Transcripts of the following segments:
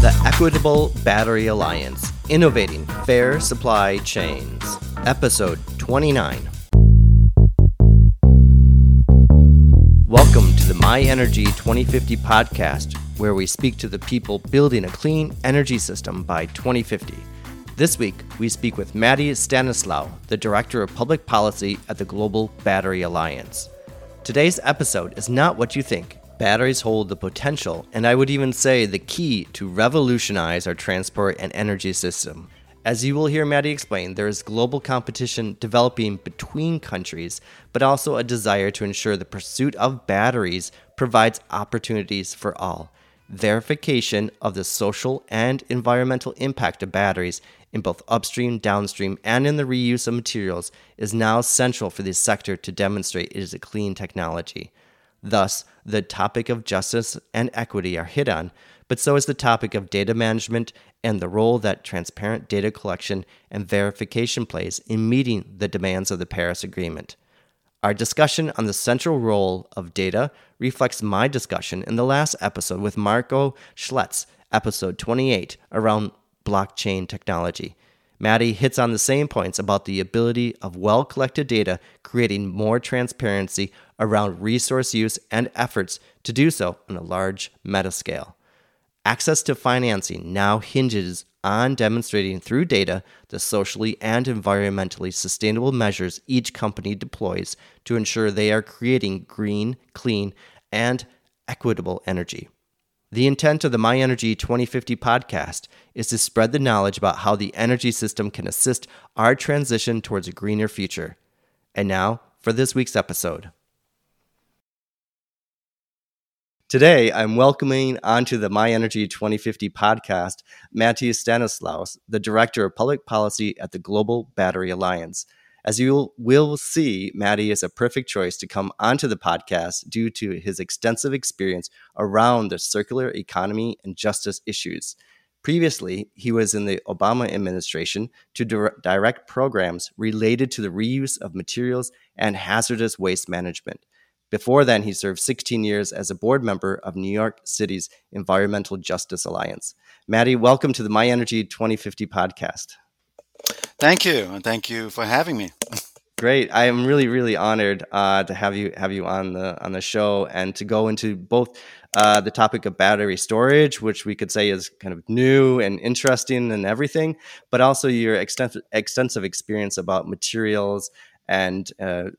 The Equitable Battery Alliance Innovating Fair Supply Chains, Episode 29. Welcome to the My Energy 2050 podcast, where we speak to the people building a clean energy system by 2050. This week, we speak with Mathy Stanislaus, the Director of Public Policy at the Global Battery Alliance. Today's episode is not what you think. Batteries hold the potential, and I would even say the key to revolutionize our transport and energy system. As you will hear Mathy explain, there is global competition developing between countries, but also a desire to ensure the pursuit of batteries provides opportunities for all. Verification of the social and environmental impact of batteries in both upstream, downstream, and in the reuse of materials is now central for this sector to demonstrate it is a clean technology. Thus, the topic of justice and equity are hit on, but so is the topic of data management and the role that transparent data collection and verification plays in meeting the demands of the Paris Agreement. Our discussion on the central role of data reflects my discussion in the last episode with Marco Schletz, episode 28, around blockchain technology. Mathy hits on the same points about the ability of well collected data creating more transparency around resource use and efforts to do so on a large meta scale. Access to financing now hinges on demonstrating through data the socially and environmentally sustainable measures each company deploys to ensure they are creating green, clean, and equitable energy. The intent of the My Energy 2050 podcast is to spread the knowledge about how the energy system can assist our transition towards a greener future. And now for this week's episode. Today, I'm welcoming onto the My Energy 2050 podcast Mathy Stanislaus, the Director of Public Policy at the Global Battery Alliance. As you will see, Mathy is a perfect choice to come onto the podcast due to his extensive experience around the circular economy and justice issues. Previously, he was in the Obama administration to direct programs related to the reuse of materials and hazardous waste management. Before then, he served 16 years as a board member of New York City's Environmental Justice Alliance. Mathy, welcome to the My Energy 2050 podcast. Thank you, and thank you for having me. Great. I am really, really honored uh, to have you have you on the on the show and to go into both uh, the topic of battery storage, which we could say is kind of new and interesting and everything, but also your extensive extensive experience about materials and uh,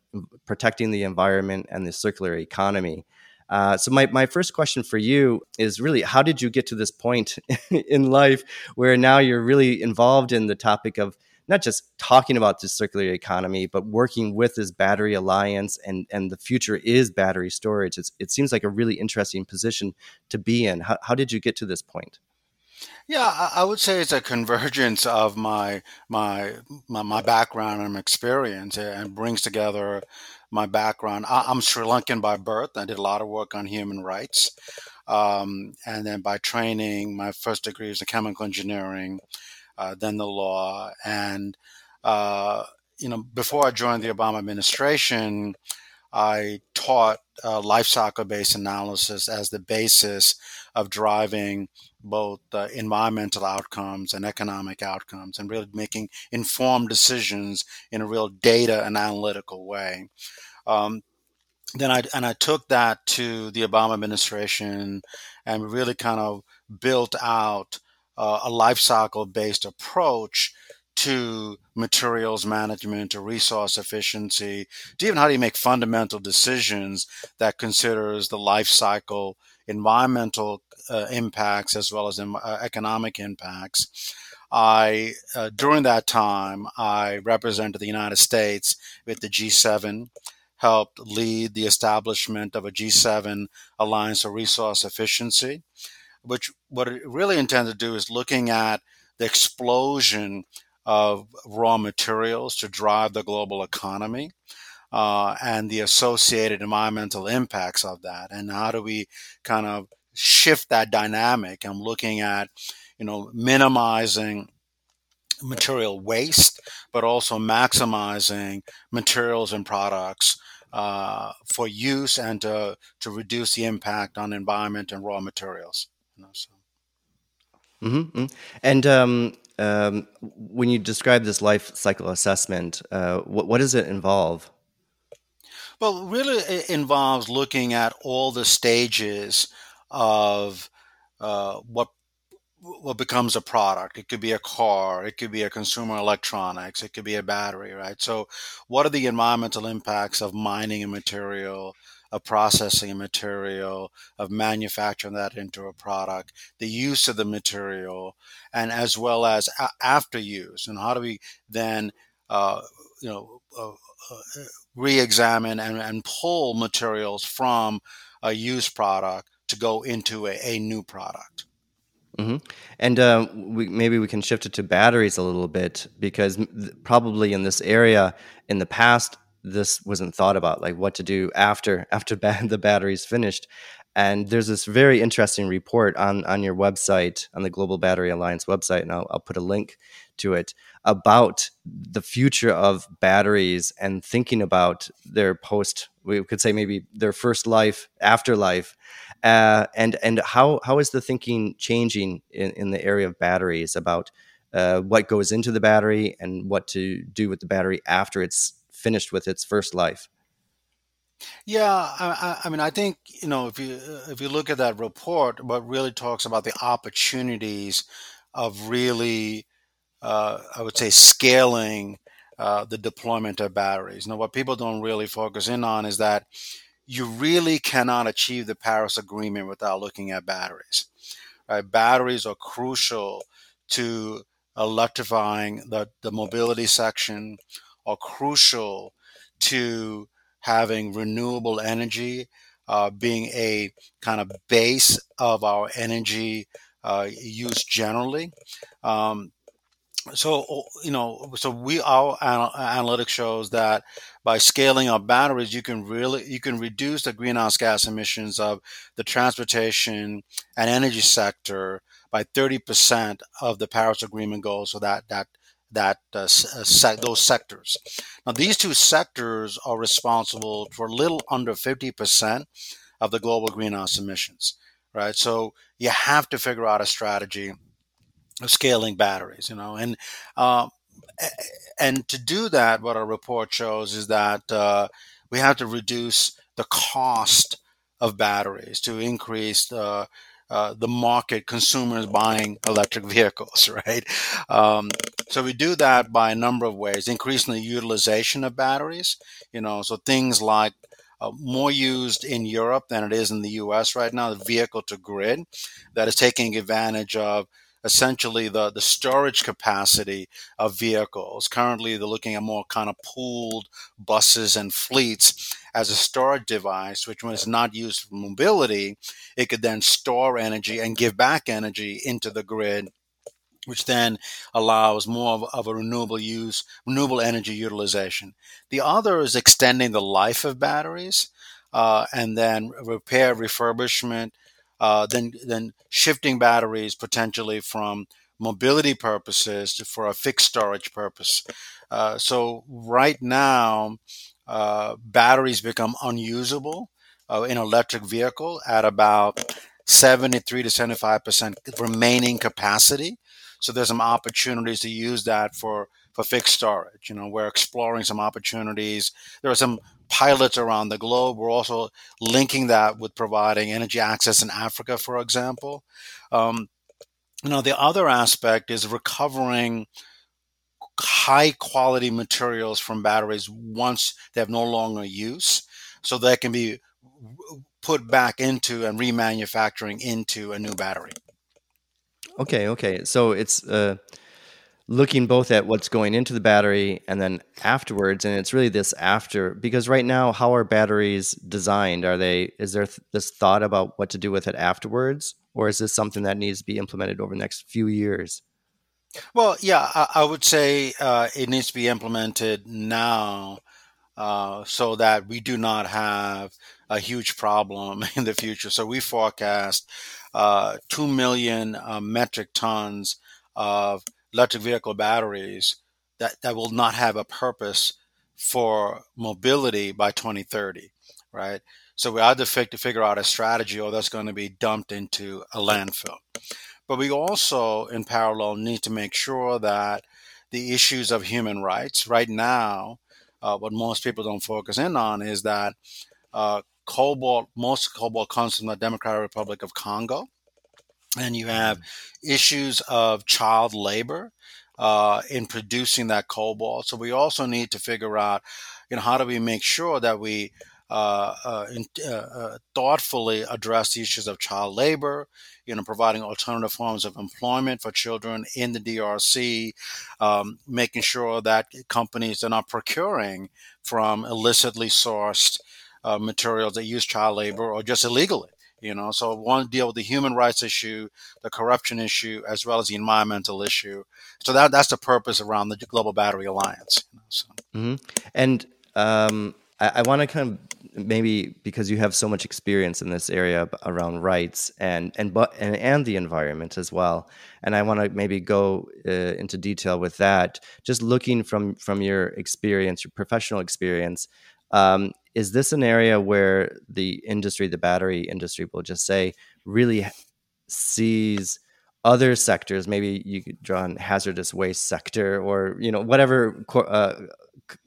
protecting the environment and the circular economy. Uh, so my, my first question for you is really how did you get to this point in life where now you're really involved in the topic of not just talking about the circular economy, but working with this battery alliance and, and the future is battery storage. It's, it seems like a really interesting position to be in. How, how did you get to this point? Yeah, I would say it's a convergence of my my my, my background and experience, and brings together my background. I, am Sri Lankan by birth. I did a lot of work on human rights, um, and then by training, my first degree was in chemical engineering uh, then the law. And, uh, you know, before I joined the Obama administration, I taught uh, life cycle based analysis as the basis of driving both uh, environmental outcomes and economic outcomes and really making informed decisions in a real data and analytical way. Um, then I and I took that to the Obama administration and really kind of built out uh, a life cycle based approach to materials management, to resource efficiency, to even how do you make fundamental decisions that considers the life cycle, environmental impacts as well as uh, economic impacts. I uh, during that time I represented the United States with the G7, helped lead the establishment of a G7 Alliance for Resource Efficiency which what it really intended to do is looking at the explosion of raw materials to drive the global economy uh, and the associated environmental impacts of that and how do we kind of shift that dynamic and looking at you know minimizing material waste but also maximizing materials and products uh, for use and to, to reduce the impact on environment and raw materials. You know, so. mm-hmm. And um, um, when you describe this life cycle assessment, uh, what, what does it involve? Well, really, it involves looking at all the stages of uh, what what becomes a product. It could be a car, it could be a consumer electronics, it could be a battery, right? So, what are the environmental impacts of mining a material, of processing a material, of manufacturing that into a product, the use of the material, and as well as a- after use, and how do we then, uh, you know, uh, uh, re-examine and, and pull materials from a used product to go into a, a new product. Mm-hmm. And uh, we, maybe we can shift it to batteries a little bit because probably in this area in the past this wasn't thought about, like what to do after after ba- the battery's finished. And there's this very interesting report on on your website, on the Global Battery Alliance website, and I'll, I'll put a link to it about the future of batteries and thinking about their post. We could say maybe their first life, afterlife, uh, and and how how is the thinking changing in, in the area of batteries about uh, what goes into the battery and what to do with the battery after it's finished with its first life? Yeah, I, I mean, I think you know if you if you look at that report, what really talks about the opportunities of really, uh, I would say, scaling uh, the deployment of batteries. Now, what people don't really focus in on is that you really cannot achieve the Paris Agreement without looking at batteries. Right? Batteries are crucial to electrifying the, the mobility section, are crucial to having renewable energy uh, being a kind of base of our energy uh, use generally. Um, so you know, so we our anal- analytics shows that by scaling up batteries, you can really you can reduce the greenhouse gas emissions of the transportation and energy sector by 30% of the Paris Agreement goals. So that that that uh, uh, se- those sectors. Now, these two sectors are responsible for a little under 50% of the global greenhouse emissions, right? So you have to figure out a strategy scaling batteries, you know, and uh, and to do that, what our report shows is that uh, we have to reduce the cost of batteries to increase the uh, the market consumers buying electric vehicles, right? Um, so we do that by a number of ways, increasing the utilization of batteries. You know, so things like uh, more used in Europe than it is in the U.S. right now, the vehicle to grid, that is taking advantage of essentially the, the storage capacity of vehicles. Currently, they're looking at more kind of pooled buses and fleets as a storage device, which when it's not used for mobility, it could then store energy and give back energy into the grid which then allows more of, of, a renewable use, renewable energy utilization. The other is extending the life of batteries, uh, and then repair, refurbishment, uh, then then shifting batteries potentially from mobility purposes to for a fixed storage purpose. Uh, so right now, uh, batteries become unusable uh, in electric vehicle at about 73 to 75 percent remaining capacity. So there's some opportunities to use that for for fixed storage. You know, we're exploring some opportunities. There are some pilots around the globe. We're also linking that with providing energy access in Africa, for example. Um, the other aspect is recovering high quality materials from batteries once they have no longer use, so they can be put back into and remanufacturing into a new battery. Okay, okay. So it's uh, looking both at what's going into the battery and then afterwards and it's really this after because right now how are batteries designed? Are they is there th- this thought about what to do with it afterwards or is this something that needs to be implemented over the next few years? Well yeah i, I would say uh, it needs to be implemented now uh, so that we do not have a huge problem in the future. So we forecast uh, 2 million uh, metric tons of electric vehicle batteries that, that will not have a purpose for mobility by 2030, right? So we either to figure out a strategy or that's going to be dumped into a landfill. But we also, in parallel, need to make sure that the issues of human rights, right now, uh, what most people don't focus in on is that uh, cobalt, most cobalt comes from the Democratic Republic of Congo. And you have mm-hmm. issues of child labor uh, in producing that cobalt. So we also need to figure out, you know, how do we make sure that we uh, uh, in, uh, uh, thoughtfully address the issues of child labor, you know, providing alternative forms of employment for children in the DRC, um, making sure that companies are not procuring from illicitly sourced uh, materials that use child labor or just illegally. You know, so to deal with the human rights issue, the corruption issue, as well as the environmental issue. So that that's the purpose around the Global Battery Alliance. You know, so. mm-hmm. And um, I, I want to kind of maybe because you have so much experience in this area around rights and and but and, and the environment as well and i want to maybe go uh, into detail with that just looking from from your experience your professional experience um, is this an area where the industry, the battery industry, will just say really sees other sectors? Maybe you could draw on hazardous waste sector, or you know whatever uh,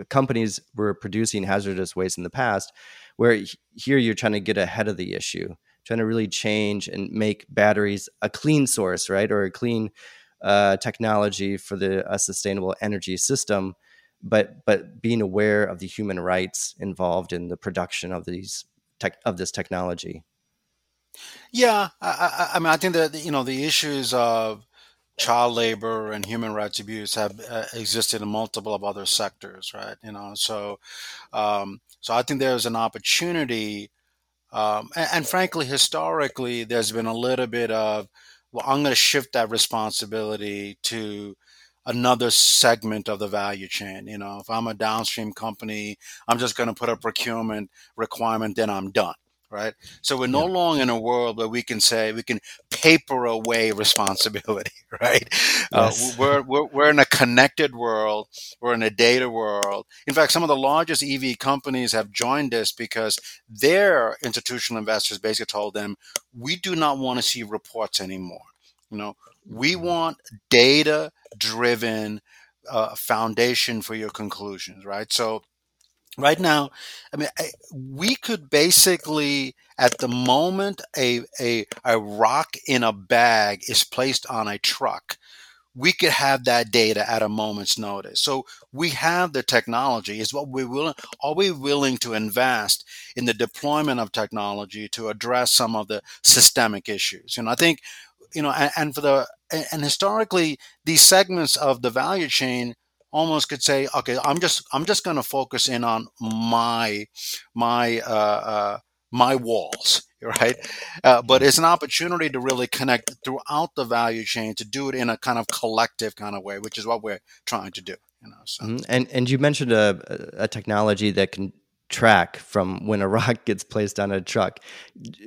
companies were producing hazardous waste in the past. Where here you're trying to get ahead of the issue, trying to really change and make batteries a clean source, right, or a clean uh, technology for the a sustainable energy system but but being aware of the human rights involved in the production of these tech of this technology. Yeah, I, I, I mean, I think that you know the issues of child labor and human rights abuse have uh, existed in multiple of other sectors, right? You know, so um, so I think there's an opportunity, um, and, and, frankly, historically, there's been a little bit of well, I'm going to shift that responsibility to another segment of the value chain. You know, if I'm a downstream company, I'm just going to put a procurement requirement, then I'm done. Right. So we're no yeah. longer in a world where we can say we can paper away responsibility. Right. Uh, yes. Uh, we're, we're, we're in a connected world. We're in a data world. In fact, some of the largest EV companies have joined us because their institutional investors basically told them, we do not want to see reports anymore. You know, we want data driven uh, foundation for your conclusions, right? So, right now, I mean, I, we could basically, at the moment a, a, a rock in a bag is placed on a truck, we could have that data at a moment's notice. So we have the technology. Is what we willing? Are we willing to invest in the deployment of technology to address some of the systemic issues? And I think you know, and, and for the and historically, these segments of the value chain almost could say, okay, I'm just I'm just going to focus in on my my uh, uh, my walls, right? Uh, but it's an opportunity to really connect throughout the value chain to do it in a kind of collective kind of way, which is what we're trying to do. You know, so. mm-hmm. And and you mentioned a, a technology that can track from when a rock gets placed on a truck.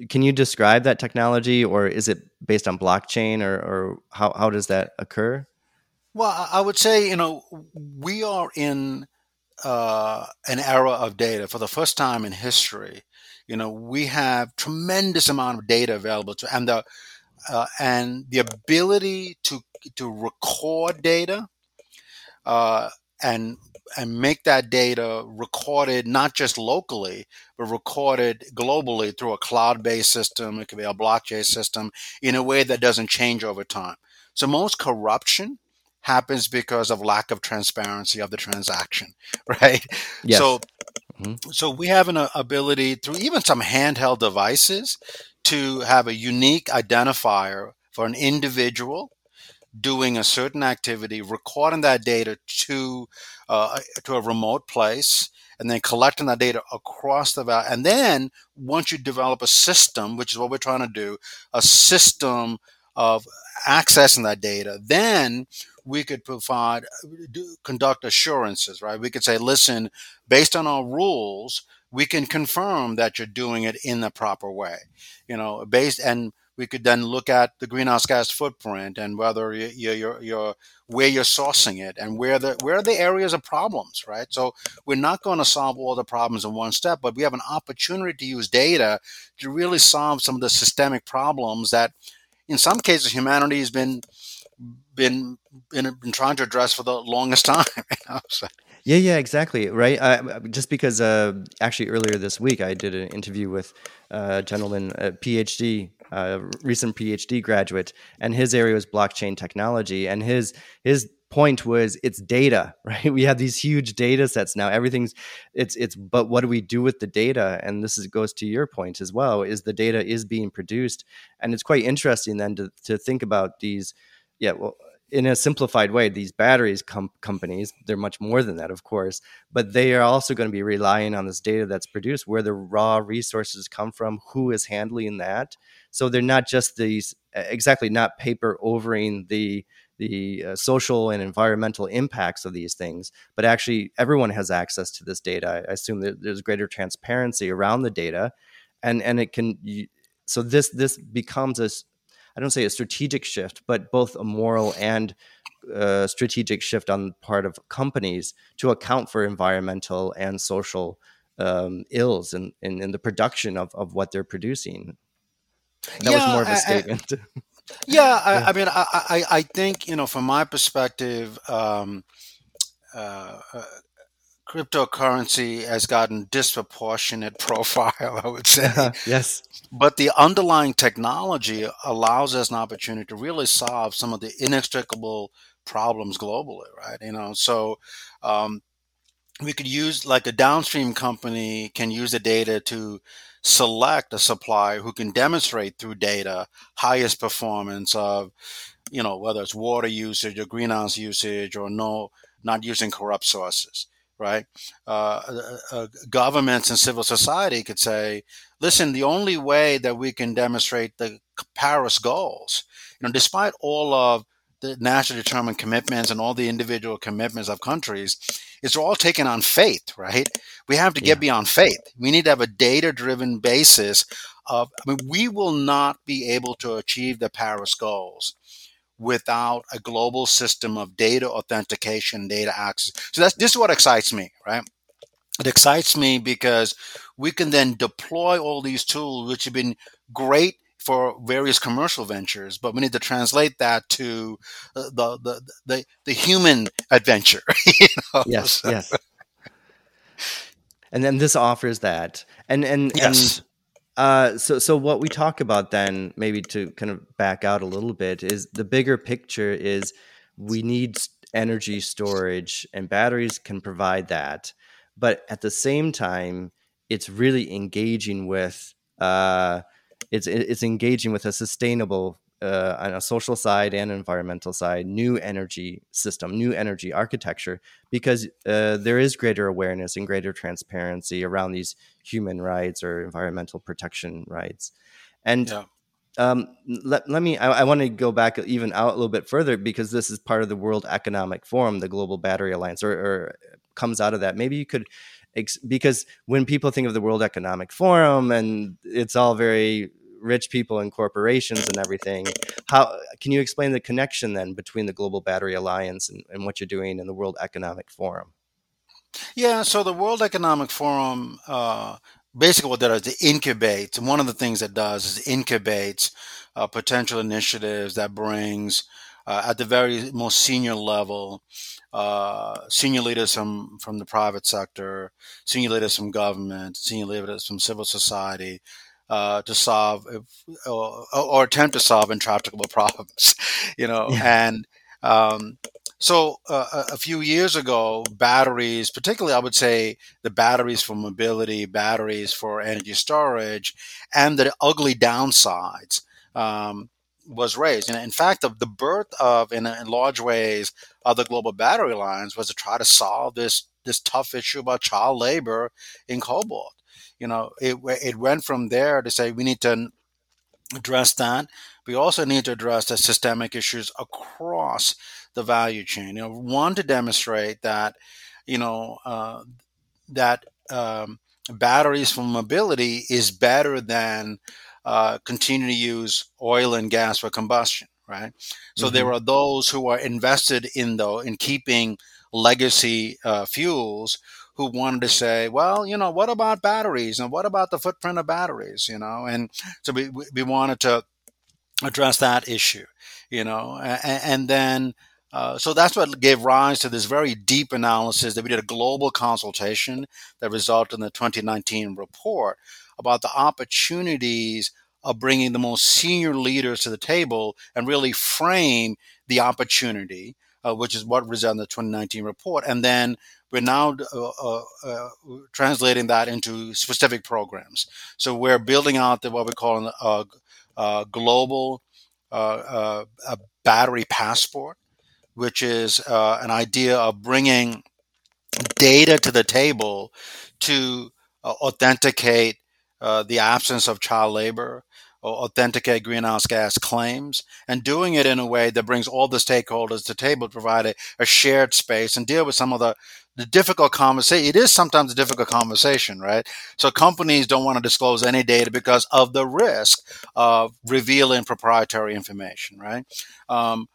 Can you describe that technology, or is it based on blockchain, or, or how, how does that occur? Well, I would say, you know, we are in uh, an era of data for the first time in history. You know, we have tremendous amount of data available to, and the uh, and the ability to to record data uh, and and make that data recorded not just locally, but recorded globally through a cloud based system. It could be a blockchain system in a way that doesn't change over time. So most corruption happens because of lack of transparency of the transaction, right? Yes. So, mm-hmm. so we have an ability through even some handheld devices to have a unique identifier for an individual doing a certain activity, recording that data to uh, to a remote place, and then collecting that data across the valley. And then once you develop a system, which is what we're trying to do, a system of accessing that data, then we could provide do, conduct assurances, right? We could say, listen, based on our rules, we can confirm that you're doing it in the proper way, you know, based and we could then look at the greenhouse gas footprint and whether you, you're, you're, where you're sourcing it and where the where are the areas of problems, right? So we're not going to solve all the problems in one step, but we have an opportunity to use data to really solve some of the systemic problems that, in some cases, humanity has been been been, been trying to address for the longest time. You know? so. Yeah, yeah, exactly. Right. Uh, just because uh, actually earlier this week I did an interview with a gentleman, a PhD, a recent PhD graduate, and his area was blockchain technology, and his his point was it's data right? We have these huge data sets now. Everything's it's it's but what do we do with the data? And this is, goes to your point as well is the data is being produced. And it's quite interesting then to, to think about these yeah well in a simplified way, these batteries com- companies, they're much more than that, of course, but they are also going to be relying on this data that's produced, where the raw resources come from, who is handling that. So they're not just these exactly not paper overing the the uh, social and environmental impacts of these things, but actually everyone has access to this data. I assume that there's greater transparency around the data, and and it can. So this this becomes a I don't say a strategic shift, but both a moral and uh, strategic shift on the part of companies to account for environmental and social um, ills in, in, in, the production of, of what they're producing. That yeah, was more of a I, statement. I, yeah, I, I, mean, I, I think, you know, from my perspective, um, uh, uh, cryptocurrency has gotten disproportionate profile, I would say. yes. But the underlying technology allows us an opportunity to really solve some of the inextricable problems globally, right? You know, so um, we could use like a downstream company can use the data to select a supplier who can demonstrate through data highest performance of you know whether it's water usage or greenhouse usage or no not using corrupt sources right? Uh, uh, uh, governments and civil society could say, listen, the only way that we can demonstrate the Paris goals, you know, despite all of the nationally determined commitments and all the individual commitments of countries, it's all taken on faith, right? We have to get yeah. beyond faith. We need to have a data driven basis of, I mean, we will not be able to achieve the Paris goals without a global system of data authentication, data access. So that's this is what excites me, right? It excites me because we can then deploy all these tools, which have been great for various commercial ventures, but we need to translate that to uh, the the the, the human adventure. You know? Yes, yes. And then this offers that, and and yes. and uh, so, so what we talk about then, maybe to kind of back out a little bit, is the bigger picture is we need energy storage, and batteries can provide that. But at the same time, it's really engaging with uh, it's it's engaging with a sustainable uh, on a social side and environmental side, new energy system, new energy architecture, because uh, there is greater awareness and greater transparency around these human rights or environmental protection rights. And yeah. um, let, let me, I, I want to go back even out a little bit further because this is part of the World Economic Forum, the Global Battery Alliance, or, or comes out of that. Maybe you could because when people think of the World Economic Forum and it's all very rich people and corporations and everything. How can you explain the connection then between the Global Battery Alliance and, and what you're doing in the World Economic Forum? Yeah, so the World Economic Forum uh, basically what that is it incubates, and one of the things it does is incubates uh, potential initiatives that brings uh, at the very most senior level. Uh, senior leaders from, from the private sector, senior leaders from government, senior leaders from civil society, uh, to solve or, or, attempt to solve intractable problems, you know. Yeah. And um, so uh, a few years ago, batteries, particularly I would say the batteries for mobility, batteries for energy storage, and the ugly downsides. Um, was raised. And in fact, the, the birth of, in, in large ways, of the global battery alliance was to try to solve this this tough issue about child labor in cobalt you know, it it went from there to say we need to address that. We also need to address the systemic issues across the value chain. You know, one to demonstrate that, you know, uh, that um, batteries for mobility is better than uh, continue to use oil and gas for combustion, right? So mm-hmm. there are those who are invested in though in keeping legacy uh, fuels who wanted to say, well, you know, what about batteries and what about the footprint of batteries, you know? And so we, we wanted to address that issue, you know, and, and then uh, so that's what gave rise to this very deep analysis that we did a global consultation that resulted in the 2019 report about the opportunities of bringing the most senior leaders to the table and really frame the opportunity, uh, which is what was in the 2019 report. And then we're now uh, uh, uh, translating that into specific programs. So we're building out the, what we call a, global uh, a battery passport, which is uh, an idea of bringing data to the table to authenticate the absence of child labor, or authenticate greenhouse gas claims and doing it in a way that brings all the stakeholders to the table to provide a, a shared space and deal with some of the, the difficult conversation. It is sometimes a difficult conversation, right? So companies don't want to disclose any data because of the risk of revealing proprietary information, right? Um,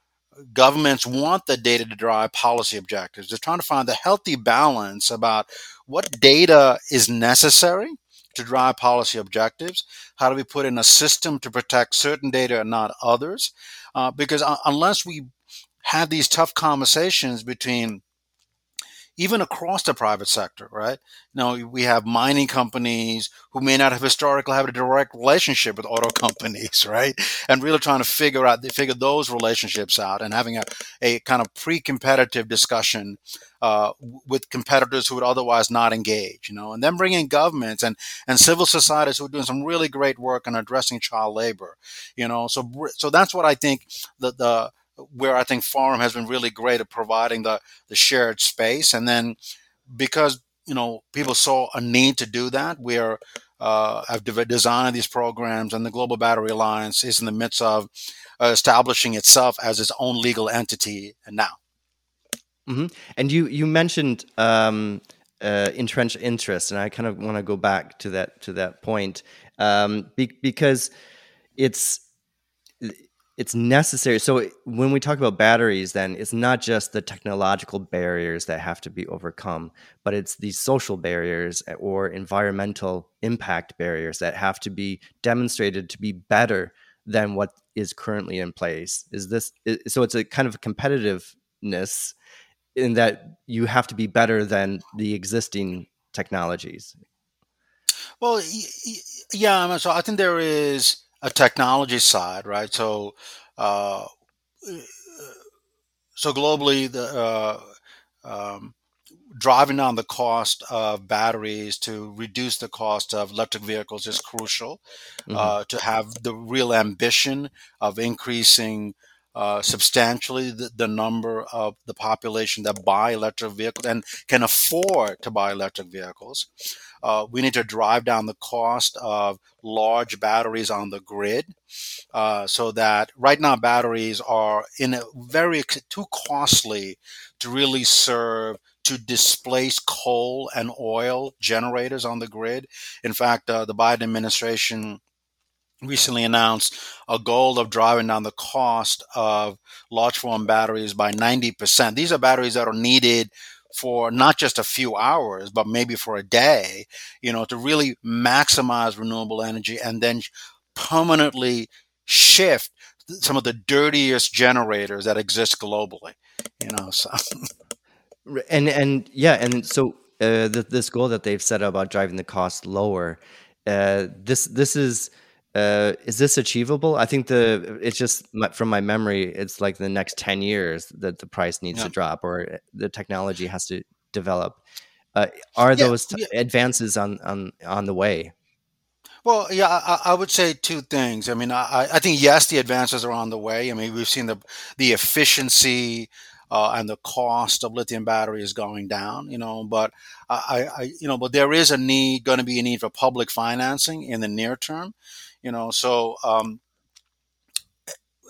governments want the data to drive policy objectives. They're trying to find the healthy balance about what data is necessary to drive policy objectives? How do we put in a system to protect certain data and not others? Uh, because uh, unless we have these tough conversations between even across the private sector, right? Now we have mining companies who may not have historically had a direct relationship with auto companies, right? And really trying to figure out, figure those relationships out and having a, a kind of pre-competitive discussion uh, with competitors who would otherwise not engage, you know, and then bringing governments and, and civil societies who are doing some really great work on addressing child labor, you know. So, so that's what I think the, the, where I think Forum has been really great at providing the, the shared space. And then because, you know, people saw a need to do that, we are, uh, have designed these programs and the Global Battery Alliance is in the midst of uh, establishing itself as its own legal entity now. Mm-hmm. And you, you mentioned um, uh, entrenched interest, and I kind of want to go back to that to that point um, be- because it's it's necessary. So when we talk about batteries, then it's not just the technological barriers that have to be overcome, but it's these social barriers eh, or environmental impact barriers that have to be demonstrated to be better than what is currently in place. Is this so? It's a kind of competitiveness in that you have to be better than the existing technologies. Well, yeah. So I think there is a technology side, right? So, uh, so globally, the uh, um, driving down the cost of batteries to reduce the cost of electric vehicles is crucial. Mm-hmm. Uh, to have the real ambition of increasing uh, substantially the, the, number of the population that buy electric vehicles and can afford to buy electric vehicles. Uh, we need to drive down the cost of large batteries on the grid uh, so that right now batteries are in a very too costly to really serve to displace coal and oil generators on the grid. In fact, uh, the Biden administration recently announced a goal of driving down the cost of large form batteries by 90%. These are batteries that are needed for not just a few hours, but maybe for a day, you know, to really maximize renewable energy and then permanently shift some of the dirtiest generators that exist globally, you know, so. And, and yeah, and so uh, this goal that they've set about driving the cost lower, uh, this, this is, uh, is this achievable? I think the it's just from my memory, it's like the next ten years that the price needs yeah. to drop or the technology has to develop. Uh, are yeah, those yeah. advances on on on the way? Well, yeah, I, I, would say two things. I mean, I, I think yes, the advances are on the way. I mean, we've seen the the efficiency uh, and the cost of lithium batteries going down. You know, but I, I you know, but there is a need, going to be a need for public financing in the near term you know so um,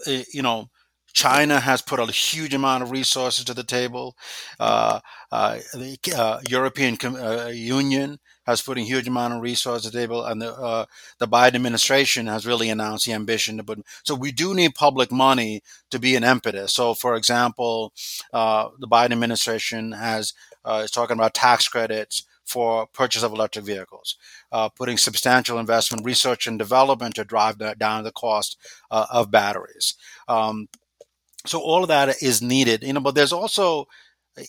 eh, you know China has put a huge amount of resources to the table. Uh, uh, the uh, European uh, Union has put a huge amount of resources to the table, and the uh, the Biden administration has really announced the ambition to put. So we do need public money to be an impetus. So, for example, uh, the Biden administration has is talking about tax credits for purchase of electric vehicles, uh, putting substantial investment, research and development to drive down the cost uh, of batteries. Um, so all of that is needed, you know. But there's also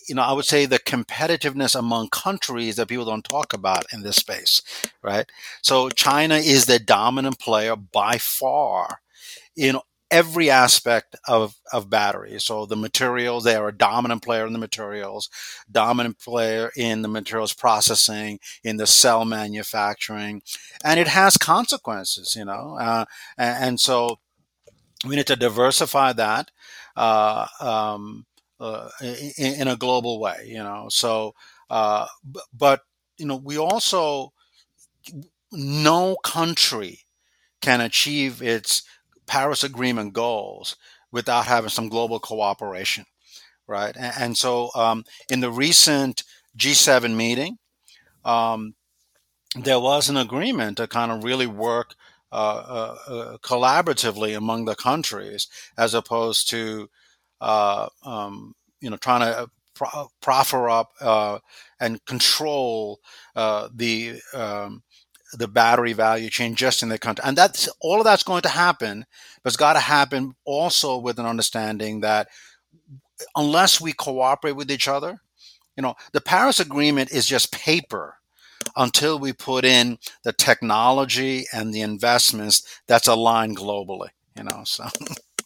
you know, I would say the competitiveness among countries that people don't talk about in this space, right? So China is the dominant player by far in every aspect of, of batteries. So the materials, they are a dominant player in the materials, dominant player in the materials processing, in the cell manufacturing, and it has consequences, you know. Uh, and, and, so we need to diversify that. Uh, um, uh, in, in, a global way, you know. So, uh, but you know, we also no country can achieve its Paris Agreement goals without having some global cooperation, right? And, and so, um, in the recent G7 meeting, um, there was an agreement to kind of really work uh, uh, uh collaboratively among the countries, as opposed to uh, um, you know, trying to pro- proffer up uh, and control uh, the um, the battery value chain just in the country, and that's all of that's going to happen, but it's got to happen also with an understanding that unless we cooperate with each other, you know, the Paris Agreement is just paper until we put in the technology and the investments that's aligned globally. You know, so.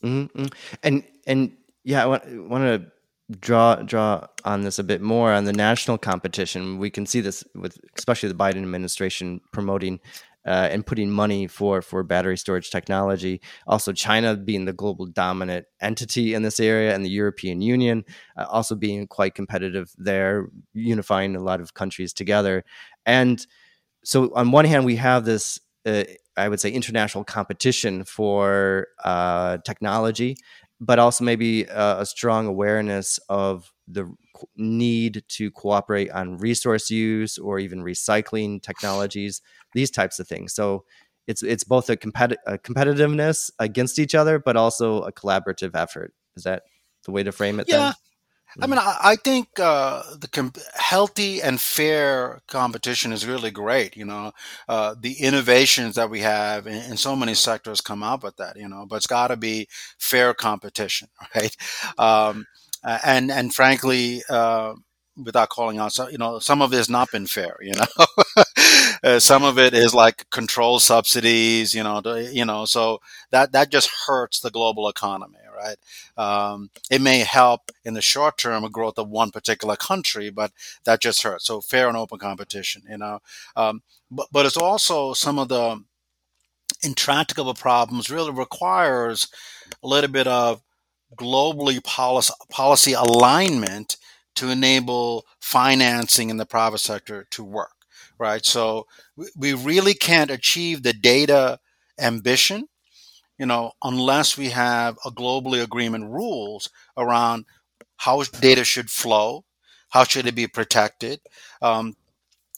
Mm-hmm. And and yeah, I want, want to draw draw on this a bit more on the national competition. We can see this with especially the Biden administration promoting uh, and putting money for for battery storage technology. Also, China being the global dominant entity in this area, and the European Union uh, also being quite competitive there, unifying a lot of countries together. And so, on one hand, we have this. Uh, I would say international competition for uh, technology, but also maybe a, a strong awareness of the need to cooperate on resource use or even recycling technologies, these types of things. So it's it's both a, competi- a competitiveness against each other, but also a collaborative effort. Is that the way to frame it? Yeah, then? I mean, I, I think uh, the healthy and fair competition is really great. You know, uh, the innovations that we have in, in, so many sectors come out with that. You know, but it's got to be fair competition, right? Um, and and frankly, uh, without calling out, you know, some of it has not been fair. You know, uh, some of it is like control subsidies. You know, you know, so that that just hurts the global economy right? Um, it may help in the short term a growth of one particular country, but that just hurts. So fair and open competition, you know. Um, but but it's also some of the intractable problems really requires a little bit of globally policy policy alignment to enable financing in the private sector to work, right? So we really can't achieve the data ambition you know, unless we have a globally agreement rules around how data should flow, how should it be protected. Um,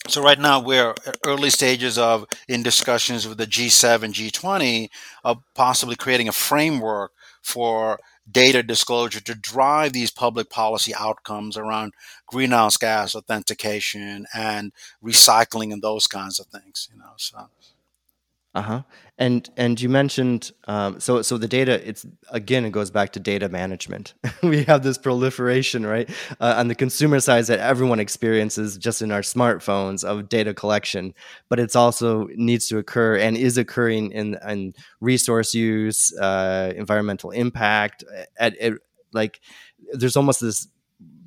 so right now we're early stages of in discussions with the G7, G20 of possibly creating a framework for data disclosure to drive these public policy outcomes around greenhouse gas authentication and recycling and those kinds of things. You know, so. Uh-huh. And and you mentioned um, so so the data it's again it goes back to data management. we have this proliferation right uh, on the consumer side that everyone experiences just in our smartphones of data collection, but it's also needs to occur and is occurring in in resource use, uh, environmental impact. At, at like there's almost this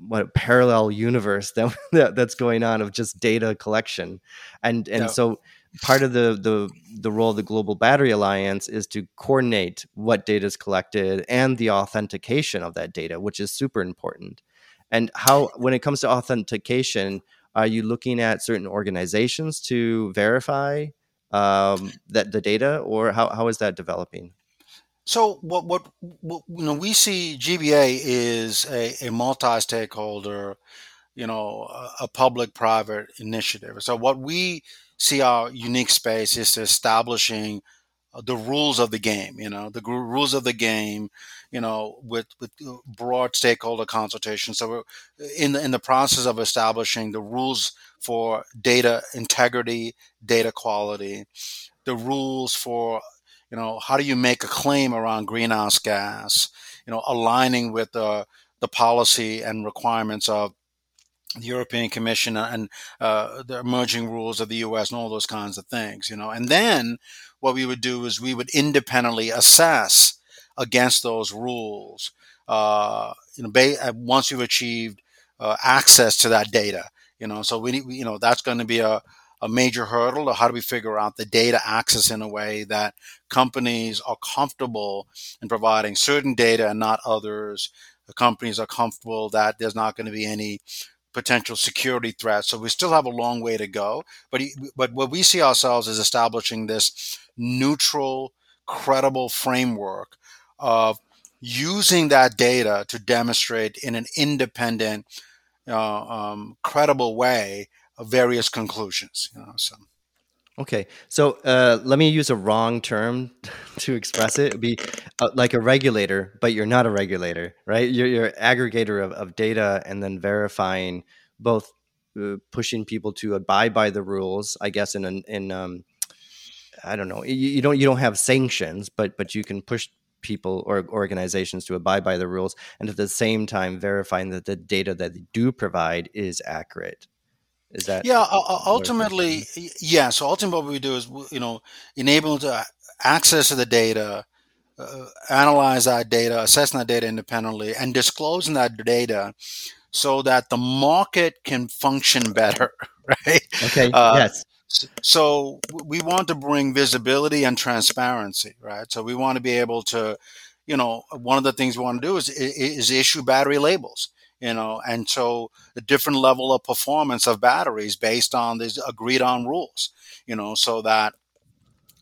what parallel universe that, that that's going on of just data collection, and and so part of the the the role of the Global Battery Alliance is to coordinate what data is collected and the authentication of that data, which is super important. And how, when it comes to authentication, are you looking at certain organizations to verify um, that the data, or how, how is that developing? So what, what, what you know we see GBA is a, a multi-stakeholder you know, a, a public-private initiative. So what we see our unique space is establishing uh, the rules of the game. You know, the rules of the game. You know, with with uh, broad stakeholder consultation. So we're in the in the process of establishing the rules for data integrity, data quality, the rules for you know how do you make a claim around greenhouse gas. You know, aligning with the the policy and requirements of the European Commission and uh, the emerging rules of the U.S. and all those kinds of things, you know. And then what we would do is we would independently assess against those rules. Uh, you know, uh, once you've achieved uh, access to that data, you know, so we, you know, that's going to be a, a major hurdle. How do we figure out the data access in a way that companies are comfortable in providing certain data and not others? The companies are comfortable that there's not going to be any potential security threats. So we still have a long way to go. But but what we see ourselves is establishing this neutral, credible framework of using that data to demonstrate in an independent, uh, um, credible way various conclusions. You know, so. Okay, so uh, let me use a wrong term to express it. It'd be uh, like a regulator, but you're not a regulator, right? You're, you're an aggregator of, of data and then verifying both uh, pushing people to abide by the rules. I guess in in um, I don't know, you, you don't you don't have sanctions, but but you can push people or organizations to abide by the rules, and at the same time verifying that the data that they do provide is accurate. Is that yeah? ultimately, yeah. So ultimately, what we do is you know enable to access to the data, uh, analyze that data, assessing that data independently, and disclosing that data so that the market can function better. Right? Okay. Uh, yes. So we want to bring visibility and transparency, right? So we want to be able to, you know, one of the things we want to do is is issue battery labels you know, and so a different level of performance of batteries based on these agreed on rules, you know, so that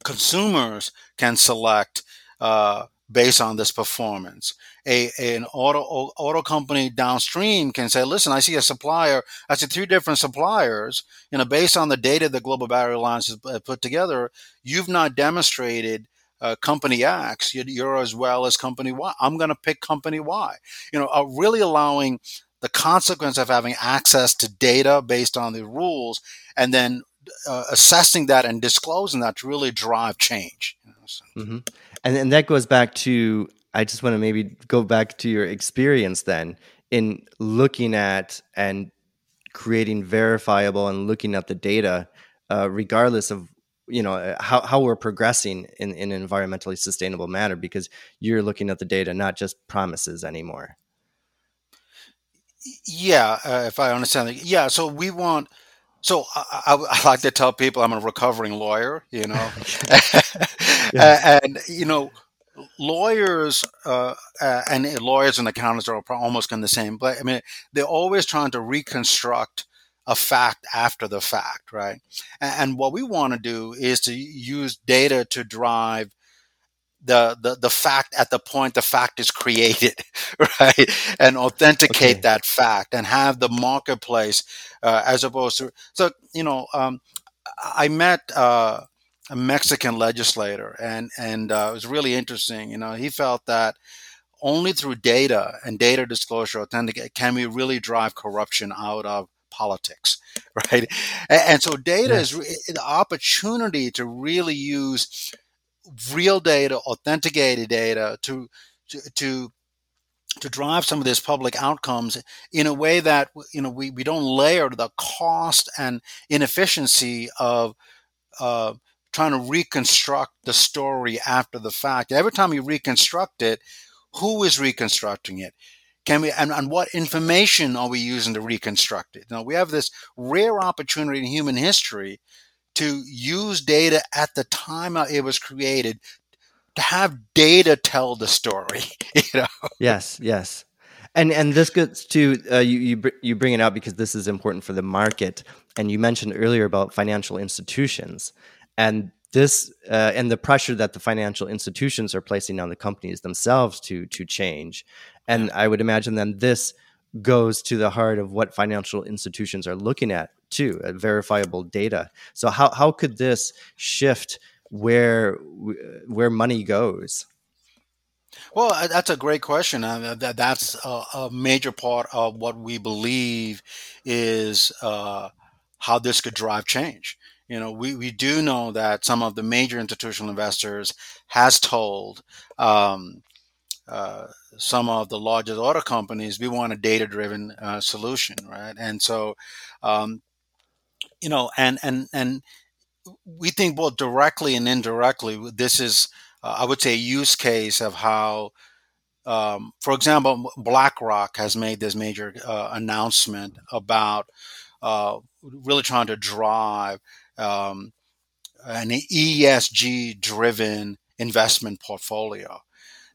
consumers can select uh, based on this performance. A, an auto auto company downstream can say, "Listen, I see a supplier. I see three different suppliers. You know, based on the data the Global Battery Alliance has uh, put together, you've not demonstrated uh, company X, you're as well as company Y. I'm going to pick company Y. You know, uh, really allowing the consequence of having access to data based on the rules and then uh, assessing that and disclosing that to really drive change. Mm-hmm. And and that goes back to I just want to maybe go back to your experience then in looking at and creating verifiable and looking at the data, uh, regardless of you know uh, how, how we're progressing in, in an environmentally sustainable manner because you're looking at the data not just promises anymore. Yeah uh, if i understand it yeah so we want so I, I, I, like to tell people i'm a recovering lawyer you know? And you know lawyers uh, uh, and lawyers and accountants are almost in the same but i mean they're always trying to reconstruct a fact after the fact, right? And, what we want to do is to use data to drive the, the, the fact at the point the fact is created, right? And authenticate okay. that fact and have the marketplace uh, as opposed to, so, you know, um, I met, uh, a Mexican legislator and, and, uh, it was really interesting. You know, he felt that only through data and data disclosure authenticate can we really drive corruption out of politics, right? And, so data yes. is the opportunity to really use real data, authenticated data to, to, to to drive some of these public outcomes in a way that you know we, we don't layer the cost and inefficiency of uh, trying to reconstruct the story after the fact. Every time you reconstruct it, who is reconstructing it? Can we and, and what information are we using to reconstruct it? Now we have this rare opportunity in human history to use data at the time it was created to have data tell the story. You know. Yes. Yes. And and this gets to uh, you you you bring it out because this is important for the market. And you mentioned earlier about financial institutions, and this uh, and the pressure that the financial institutions are placing on the companies themselves to to change and I would imagine then this goes to the heart of what financial institutions are looking at too, at verifiable data. So how how could this shift where where money goes? Well, uh, that's a great question. Uh, that, that's a, a, major part of what we believe is uh, how this could drive change. You know, we, we do know that some of the major institutional investors has told um, uh, some of the largest auto companies we want a data driven uh, solution, right? And so, um, you know, and and and we think both directly and indirectly. This is, uh, I would say, a use case of how um, for example, BlackRock has made this major uh, announcement about uh, really trying to drive um, an ESG driven investment portfolio.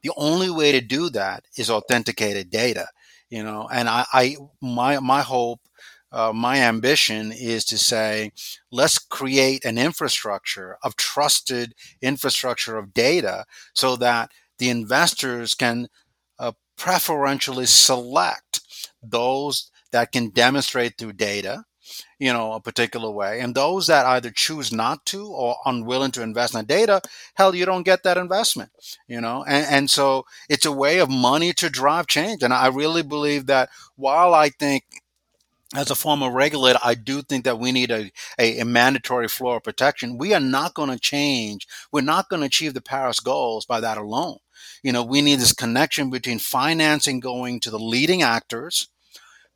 The only way to do that is authenticated data, you know, and I, I my, my hope, uh, my ambition is to say, let's create an infrastructure of trusted infrastructure of data so that the investors can uh, preferentially select those that can demonstrate through data you know a particular way and those that either choose not to or unwilling to invest in data hell you don't get that investment you know and, and so it's a way of money to drive change and i really believe that while i think as a former regulator, I do think that we need a, a, a mandatory floor of protection. We are not going to change. We're not going to achieve the Paris goals by that alone. You know, we need this connection between financing going to the leading actors,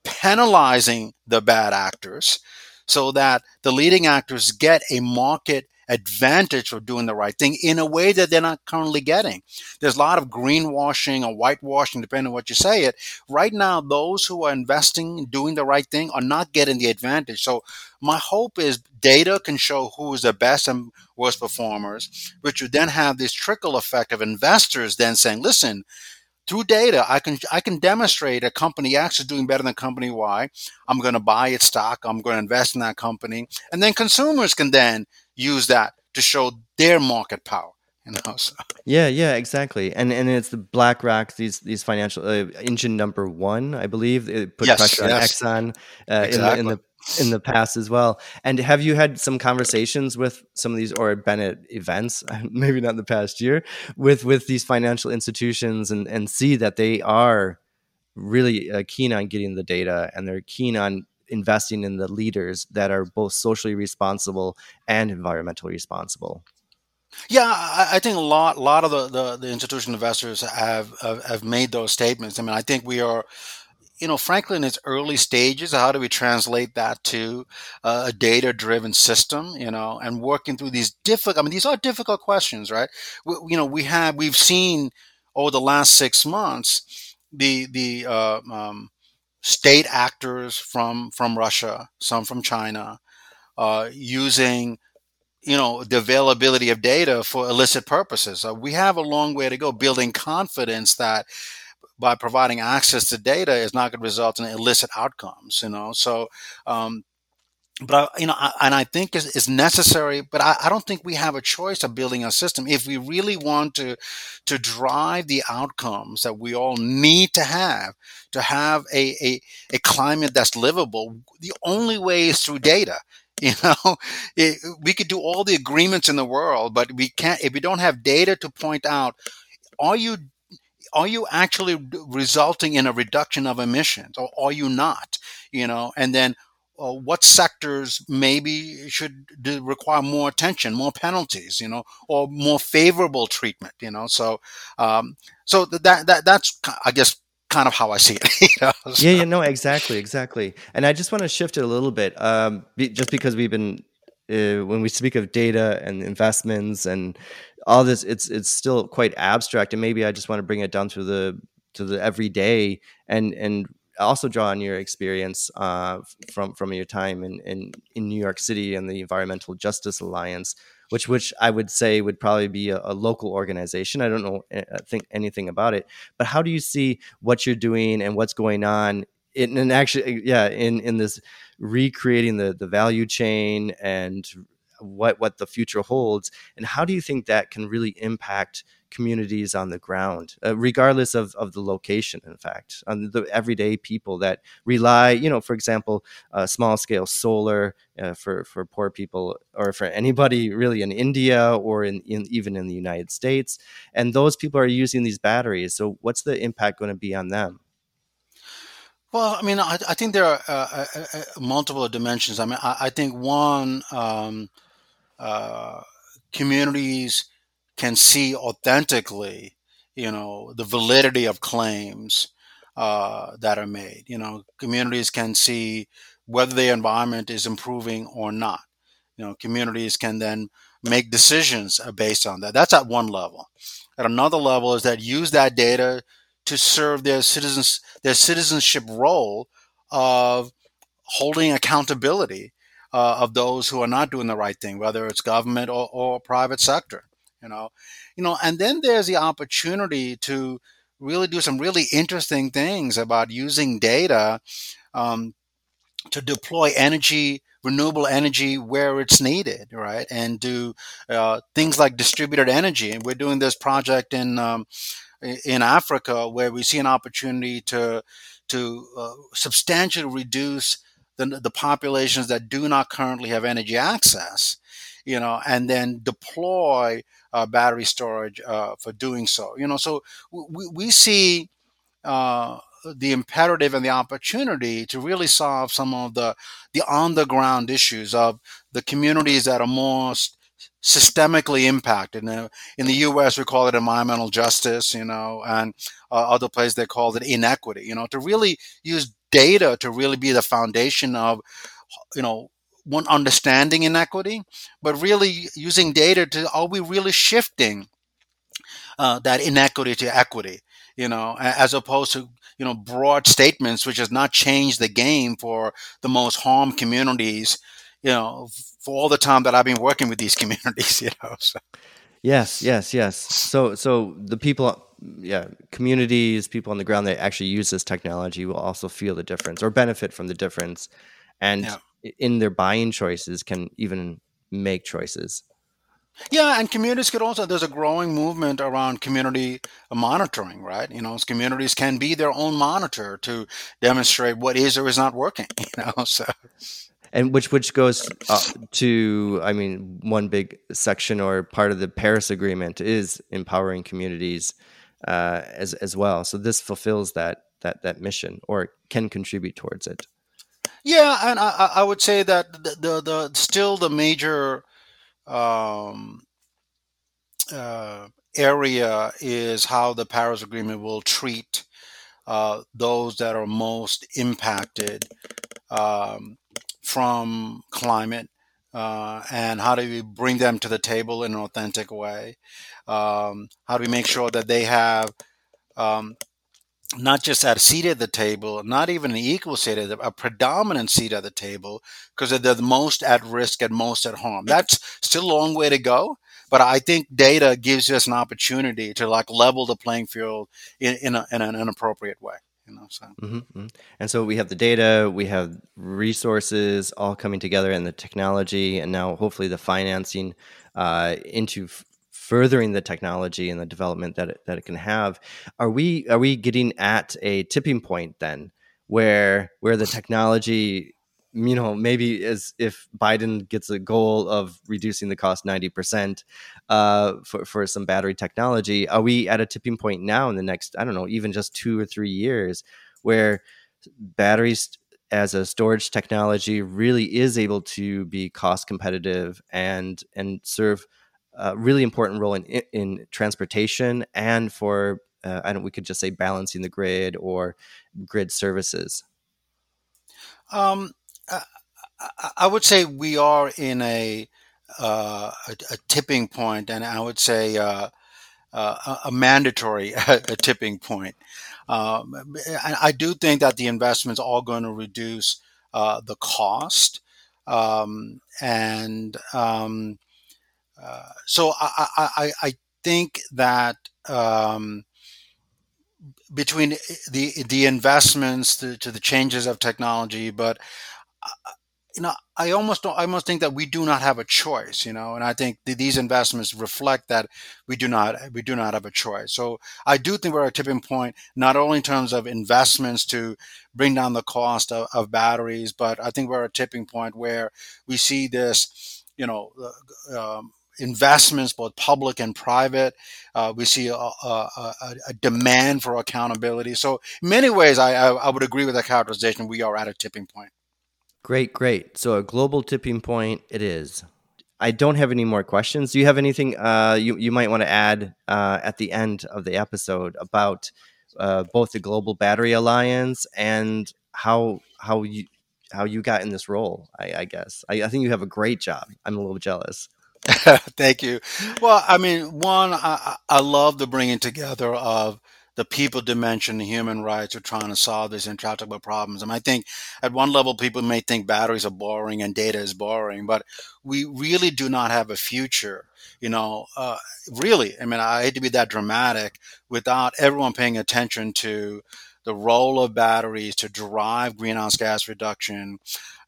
penalizing the bad actors, so that the leading actors get a market advantage for doing the right thing in a way that they're not currently getting. There's a lot of greenwashing or whitewashing, depending on what you say it. Right now, those who are investing and doing the right thing are not getting the advantage. So my hope is data can show who is the best and worst performers, which would then have this trickle effect of investors then saying, listen, through data, I can I can demonstrate a company X is doing better than company Y. I'm going to buy its stock. I'm going to invest in that company, and then consumers can then use that to show their market power. You know, so. Yeah, yeah, exactly. And and it's the BlackRock, these these financial uh, engine number one, I believe, it put yes, pressure yes. on Exxon uh, exactly. in, the, in the in the past as well. And have you had some conversations with some of these, or been at events, maybe not in the past year, with with these financial institutions, and and see that they are really uh, keen on getting the data, and they're keen on investing in the leaders that are both socially responsible and environmentally responsible. Yeah, I, think a lot, lot of the, the, the institutional investors have, have made those statements. I mean, I think we are, you know, frankly, in its early stages. How do we translate that to uh, a data-driven system? You know, and working through these difficult. I mean, these are difficult questions, right? We, you know, we have we've seen over the last six months the the uh, um, state actors from from Russia, some from China, uh, using you know the availability of data for illicit purposes. Uh, we have a long way to go building confidence that by providing access to data is not going to result in illicit outcomes. You know, so um, but I, you know, I, and I think is, is necessary. But I, I, don't think we have a choice of building a system if we really want to to drive the outcomes that we all need to have to have a a, a climate that's livable. The only way is through data. You know, it, we could do all the agreements in the world, but we can't if we don't have data to point out. Are you are you actually resulting in a reduction of emissions, or are you not? You know, and then uh, what sectors maybe should do, require more attention, more penalties, you know, or more favorable treatment, you know. So, um, so that that that's I guess kind of how I see it. You know? so. Yeah, yeah, no, exactly, exactly. And I just want to shift it a little bit, um, be, just because we've been uh, when we speak of data and investments and all this, it's it's still quite abstract, and maybe I just want to bring it down to the to the everyday and and also draw on your experience uh, from from your time in, in in New York City and the Environmental Justice Alliance, which which I would say would probably be a, a local organization. I don't know eh, think anything about it, but how do you see what you're doing and what's going on? In, and actually, yeah, in in this recreating the the value chain and what what the future holds, and how do you think that can really impact communities on the ground, uh, regardless of, of the location, in fact, on the everyday people that rely, you know, for example, uh, small scale solar uh, for, for poor people or for anybody really in India or in, in even in the United States. And those people are using these batteries. So, what's the impact going to be on them? Well, I mean, I, I think there are uh, uh, uh, multiple dimensions. I mean, I, I think one, um, uh, communities can see authentically, you know, the validity of claims uh, that are made. You know, communities can see whether the environment is improving or not. You know, communities can then make decisions uh, based on that. That's at one level. At another level is that use that data to serve their citizens their citizenship role of holding accountability uh, of those who are not doing the right thing, whether it's government or, or private sector. You know, you know, and then there's the opportunity to really do some really interesting things about using data um, to deploy energy renewable energy where it's needed, right? And do uh, things like distributed energy. And we're doing this project in um, in Africa where we see an opportunity to to uh, substantially reduce the, the populations that do not currently have energy access, you know, and then deploy uh, battery storage uh, for doing so. You know, so we, we see uh, the imperative and the opportunity to really solve some of the the on the ground issues of the communities that are most systemically impacted. in the U.S., we call it environmental justice, you know, and uh, other places they call it inequity. You know, to really use data to really be the foundation of, you know, one understanding inequity, but really using data to are we really shifting uh, that inequity to equity? You know, as opposed to you know broad statements, which has not changed the game for the most harmed communities you know, for all the time that I've been working with these communities, you know. So. Yes, yes, yes. So, so the people, yeah, communities, people on the ground that actually use this technology will also feel the difference or benefit from the difference, and yeah. in their buying choices can even make choices. Yeah, and communities could also. There's a growing movement around community monitoring, right? You know, communities can be their own monitor to demonstrate what is or is not working. You know, so and which which goes uh, to i mean one big section or part of the paris agreement is empowering communities uh, as as well. So this fulfills that that that mission or can contribute towards it. Yeah and i i would say that the the, the still the major um, uh, area is how the paris agreement will treat uh, those that are most impacted um, from climate uh, and how do we bring them to the table in an authentic way? Um, how do we make sure that they have um, not just a seat at the table, not even an equal seat, at the, a predominant seat at the table, because they're the most at risk and most at harm. That's still a long way to go, but I think data gives us an opportunity to like level the playing field in, in, a, in an appropriate way you know so mm-hmm, mm-hmm. and so we have the data we have resources all coming together and the technology and now hopefully the financing uh, into f- furthering the technology and the development that it, that it can have are we are we getting at a tipping point then where where the technology you know, maybe as if Biden gets a goal of reducing the cost 90% uh, for, for some battery technology, are we at a tipping point now in the next, I don't know, even just two or three years where batteries as a storage technology really is able to be cost competitive and and serve a really important role in in transportation and for uh, I don't we could just say balancing the grid or grid services. Um, I would say we are in a uh, a, a, tipping point, and I would say uh, uh, a mandatory a tipping point. Um, I do think that the investments are going to reduce uh, the cost, um, and um, uh, so I, I, I, think that um, between the the investments to, to the changes of technology, but you know, I almost I almost think that we do not have a choice, you know, and I think th- these investments reflect that we do not we do not have a choice. So I do think we're at a tipping point, not only in terms of investments to bring down the cost of, of batteries, but I think we're at a tipping point where we see this, you know, um, investments, both public and private. Uh, we see a, a, a, a, demand for accountability. So, in many ways, I, I, I would agree with that characterization. We are at a tipping point. Great, great. So a global tipping point it is. I don't have any more questions. Do you have anything uh, you you might want to add uh, at the end of the episode about uh, both the Global Battery Alliance and how how you how you got in this role? I, I guess I, I think you have a great job. I'm a little jealous. Thank you. Well, I mean, one, I, I love the bringing together of the people dimension, the human rights are trying to solve these intractable problems. And I think at one level, people may think batteries are boring and data is boring, but we really do not have a future. You know, uh, really, I mean, I hate to be that dramatic without everyone paying attention to the role of batteries to drive greenhouse gas reduction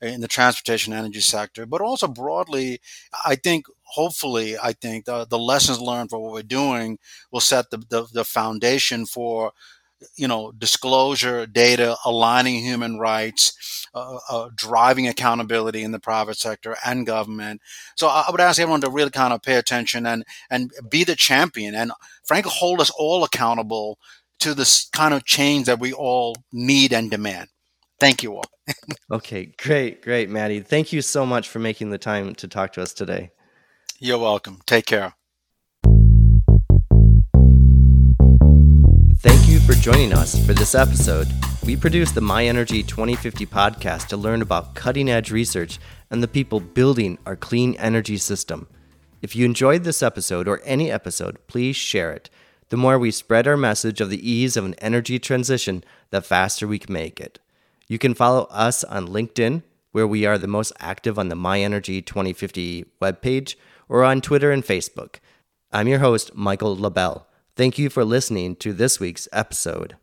in the transportation energy sector, but also broadly, I think hopefully, I think the, the lessons learned for what we're doing will set the, the, the foundation for you know disclosure data aligning human rights uh, uh, driving accountability in the private sector and government. So i would ask everyone to really kind of pay attention and and be the champion and frankly hold us all accountable to this kind of change that we all need and demand thank you all okay great great Mathy thank you so much for making the time to talk to us today you're welcome. Take care. Thank you for joining us for this episode. We produce the My Energy 2050 podcast to learn about cutting edge research and the people building our clean energy system. If you enjoyed this episode or any episode, please share it. The more we spread our message of the ease of an energy transition, the faster we can make it. You can follow us on LinkedIn, where we are the most active on the My Energy 2050 webpage or on Twitter and Facebook. I'm your host, Michael LaBelle. Thank you for listening to this week's episode.